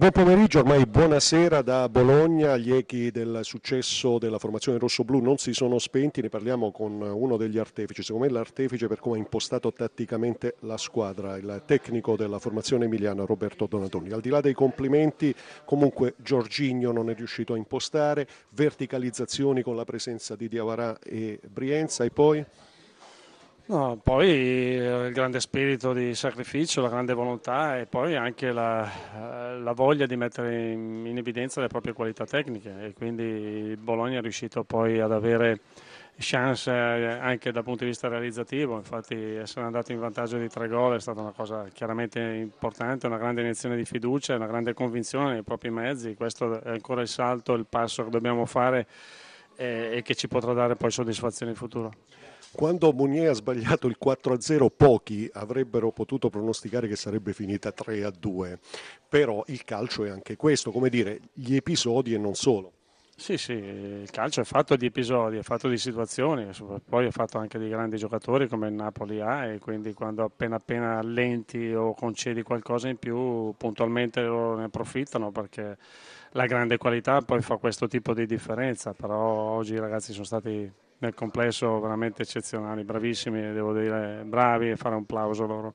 Buon pomeriggio, ormai buonasera da Bologna. Gli echi del successo della formazione rossoblu non si sono spenti, ne parliamo con uno degli artefici, secondo me l'artefice per come ha impostato tatticamente la squadra, il tecnico della formazione emiliana Roberto Donatoni. Al di là dei complimenti, comunque Giorginio non è riuscito a impostare, verticalizzazioni con la presenza di Diavarà e Brienza e poi... No, poi eh, il grande spirito di sacrificio, la grande volontà e poi anche la, eh, la voglia di mettere in, evidenza le proprie qualità tecniche. E quindi Bologna è riuscito poi ad avere chance eh, anche dal punto di vista realizzativo, infatti essere andato in vantaggio di tre gol è stata una cosa chiaramente importante, una grande iniezione di fiducia, una grande convinzione nei propri mezzi, questo è ancora il salto, il passo che dobbiamo fare e che ci potrà dare poi soddisfazione in futuro. Quando Munier ha sbagliato il 4-0 pochi avrebbero potuto pronosticare che sarebbe finita 3-2, però il calcio è anche questo, come dire, gli episodi e non solo. Sì, sì, il calcio è fatto di episodi, è fatto di situazioni, poi è fatto anche di grandi giocatori come il Napoli ha e quindi quando appena appena allenti o concedi qualcosa in più puntualmente loro ne approfittano perché la grande qualità poi fa questo tipo di differenza, però oggi i ragazzi sono stati nel complesso veramente eccezionali, bravissimi, devo dire bravi e fare un plauso loro.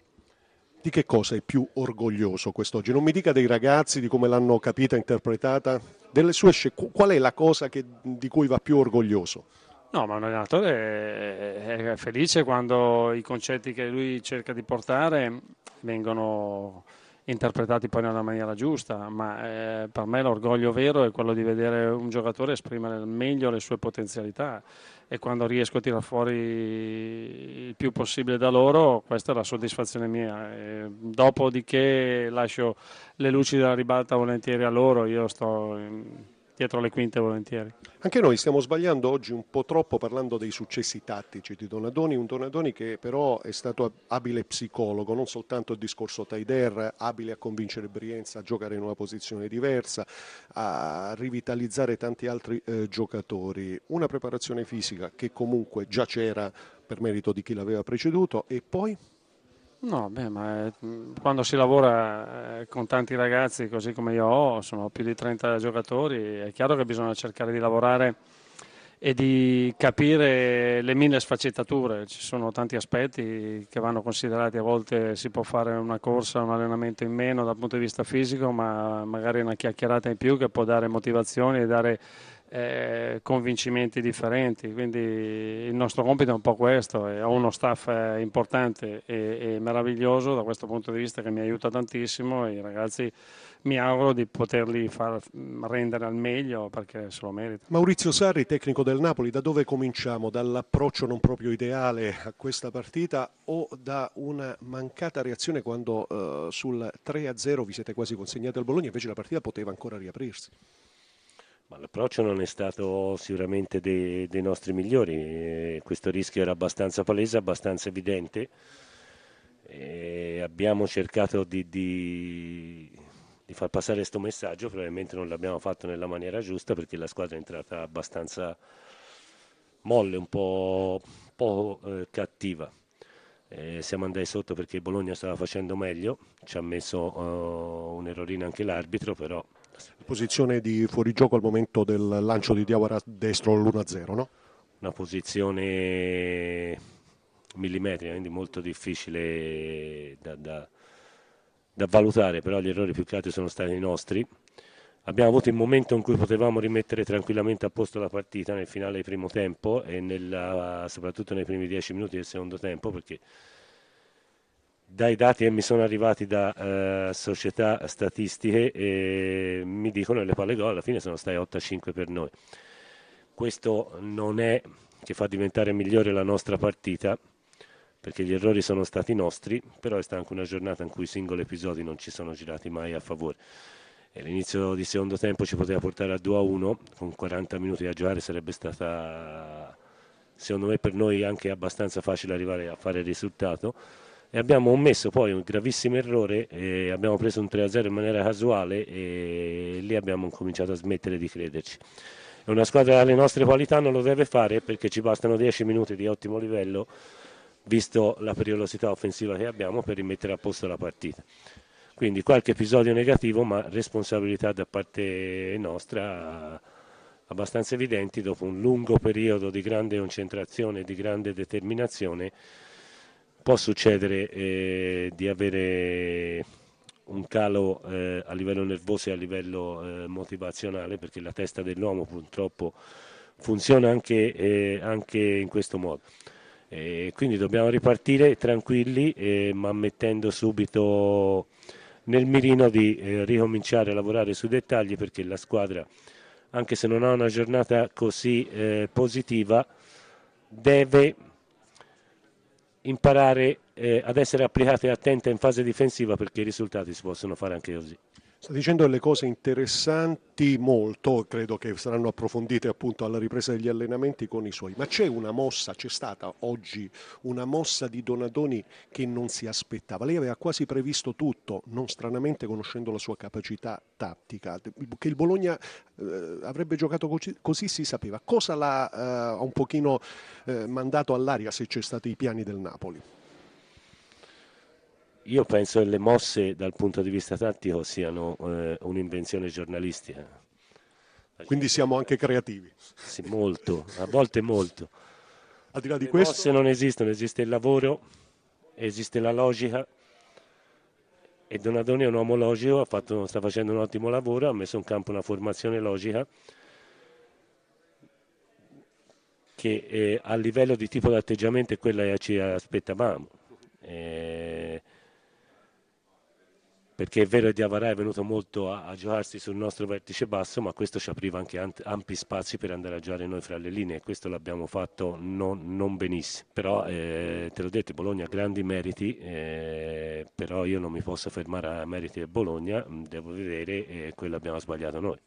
Di che cosa è più orgoglioso quest'oggi? Non mi dica dei ragazzi, di come l'hanno capita, interpretata, delle sue scelte, qual è la cosa che, di cui va più orgoglioso? No, ma un allenatore è felice quando i concetti che lui cerca di portare vengono interpretati poi nella maniera giusta, ma eh, per me l'orgoglio vero è quello di vedere un giocatore esprimere al meglio le sue potenzialità e quando riesco a tirare fuori il più possibile da loro, questa è la soddisfazione mia. E dopodiché lascio le luci della ribalta volentieri a loro, io sto dietro le quinte volentieri. Anche noi stiamo sbagliando oggi un po' troppo parlando dei successi tattici di Donadoni, un Donadoni che però è stato abile psicologo, non soltanto il discorso Taider, abile a convincere Brienza a giocare in una posizione diversa, a rivitalizzare tanti altri eh, giocatori, una preparazione fisica che comunque già c'era per merito di chi l'aveva preceduto e poi... No, beh, ma è, quando si lavora eh, con tanti ragazzi, così come io ho, sono più di 30 giocatori, è chiaro che bisogna cercare di lavorare e di capire le mille sfaccettature. Ci sono tanti aspetti che vanno considerati, a volte si può fare una corsa, un allenamento in meno dal punto di vista fisico, ma magari una chiacchierata in più che può dare motivazioni e dare eh, convincimenti differenti, quindi il nostro compito è un po' questo, ho uno staff eh, importante e, e, meraviglioso da questo punto di vista che mi aiuta tantissimo e i ragazzi mi auguro di poterli far mm, rendere al meglio perché se lo meritano. Maurizio Sarri, tecnico del Napoli, da dove cominciamo? Dall'approccio non proprio ideale a questa partita o da una mancata reazione quando uh, sul 3-0 vi siete quasi consegnati al Bologna, invece la partita poteva ancora riaprirsi? L'approccio non è stato sicuramente dei, dei nostri migliori, eh, questo rischio era abbastanza palese, abbastanza evidente. E abbiamo cercato di, di, di far passare questo messaggio, probabilmente non l'abbiamo fatto nella maniera giusta perché la squadra è entrata abbastanza molle, un po', po' eh, cattiva. Eh, siamo andati sotto perché Bologna stava facendo meglio, ci ha messo uh, un errorino anche l'arbitro, però Posizione di fuorigioco al momento del lancio di Diawara destro all'1-0, no? Una posizione millimetrica, quindi molto difficile da, da, da valutare, però gli errori più che altro sono stati i nostri. Abbiamo avuto il momento in cui potevamo rimettere tranquillamente a posto la partita nel finale del primo tempo e nella, soprattutto nei primi dieci minuti del secondo tempo perché dai dati che mi sono arrivati da uh, società statistiche eh, mi dicono che le palle gol alla fine sono state 8-5 per noi. Questo non è che fa diventare migliore la nostra partita, perché gli errori sono stati nostri, però è stata anche una giornata in cui i singoli episodi non ci sono girati mai a favore. E l'inizio di secondo tempo ci poteva portare a 2-1, con 40 minuti da giocare sarebbe stata, secondo me per noi anche abbastanza facile arrivare a fare il risultato e abbiamo commesso poi un gravissimo errore, abbiamo preso un 3-0 in maniera casuale e lì abbiamo cominciato a smettere di crederci. È una squadra alle nostre qualità non lo deve fare perché ci bastano 10 minuti di ottimo livello, visto la pericolosità offensiva che abbiamo, per rimettere a posto la partita. Quindi qualche episodio negativo, ma responsabilità da parte nostra abbastanza evidenti dopo un lungo periodo di grande concentrazione e di grande determinazione può succedere eh, di avere un calo eh, a livello nervoso e a livello eh, motivazionale perché la testa dell'uomo purtroppo funziona anche, eh, anche in questo modo. quindi dobbiamo ripartire tranquilli eh, ma mettendo subito nel mirino di eh, ricominciare a lavorare sui dettagli perché la squadra anche se non ha una giornata così positiva deve imparare eh, ad essere applicata e attenta in fase difensiva perché i risultati si possono fare anche così. Sta dicendo delle cose interessanti molto, credo che saranno approfondite appunto alla ripresa degli allenamenti con i suoi. Ma c'è una mossa, c'è stata oggi una mossa di Donadoni che non si aspettava. Lei aveva quasi previsto tutto, non stranamente conoscendo la sua capacità tattica, che il Bologna eh, avrebbe giocato così, così, si sapeva. Cosa l'ha eh, un pochino eh, mandato all'aria se c'è stati i piani del Napoli? Io penso che le mosse dal punto di vista tattico siano eh, un'invenzione giornalistica. Quindi siamo anche creativi. Sì, molto, a volte molto. Al di là di le questo... mosse non esistono, esiste il lavoro, esiste la logica e Donadoni è un uomo logico, fatto, sta facendo un ottimo lavoro, ha messo in campo una formazione logica che eh, a livello di tipo di atteggiamento è quella che ci aspettavamo. Eh, perché è vero che Diavarà è venuto molto a, a, giocarsi sul nostro vertice basso, ma questo ci apriva anche ampi spazi per andare a giocare noi fra le linee e questo l'abbiamo fatto non, non benissimo. Però eh, te l'ho detto, Bologna ha grandi meriti, eh, però io non mi posso fermare a meriti del Bologna, devo vedere eh, quello abbiamo sbagliato noi.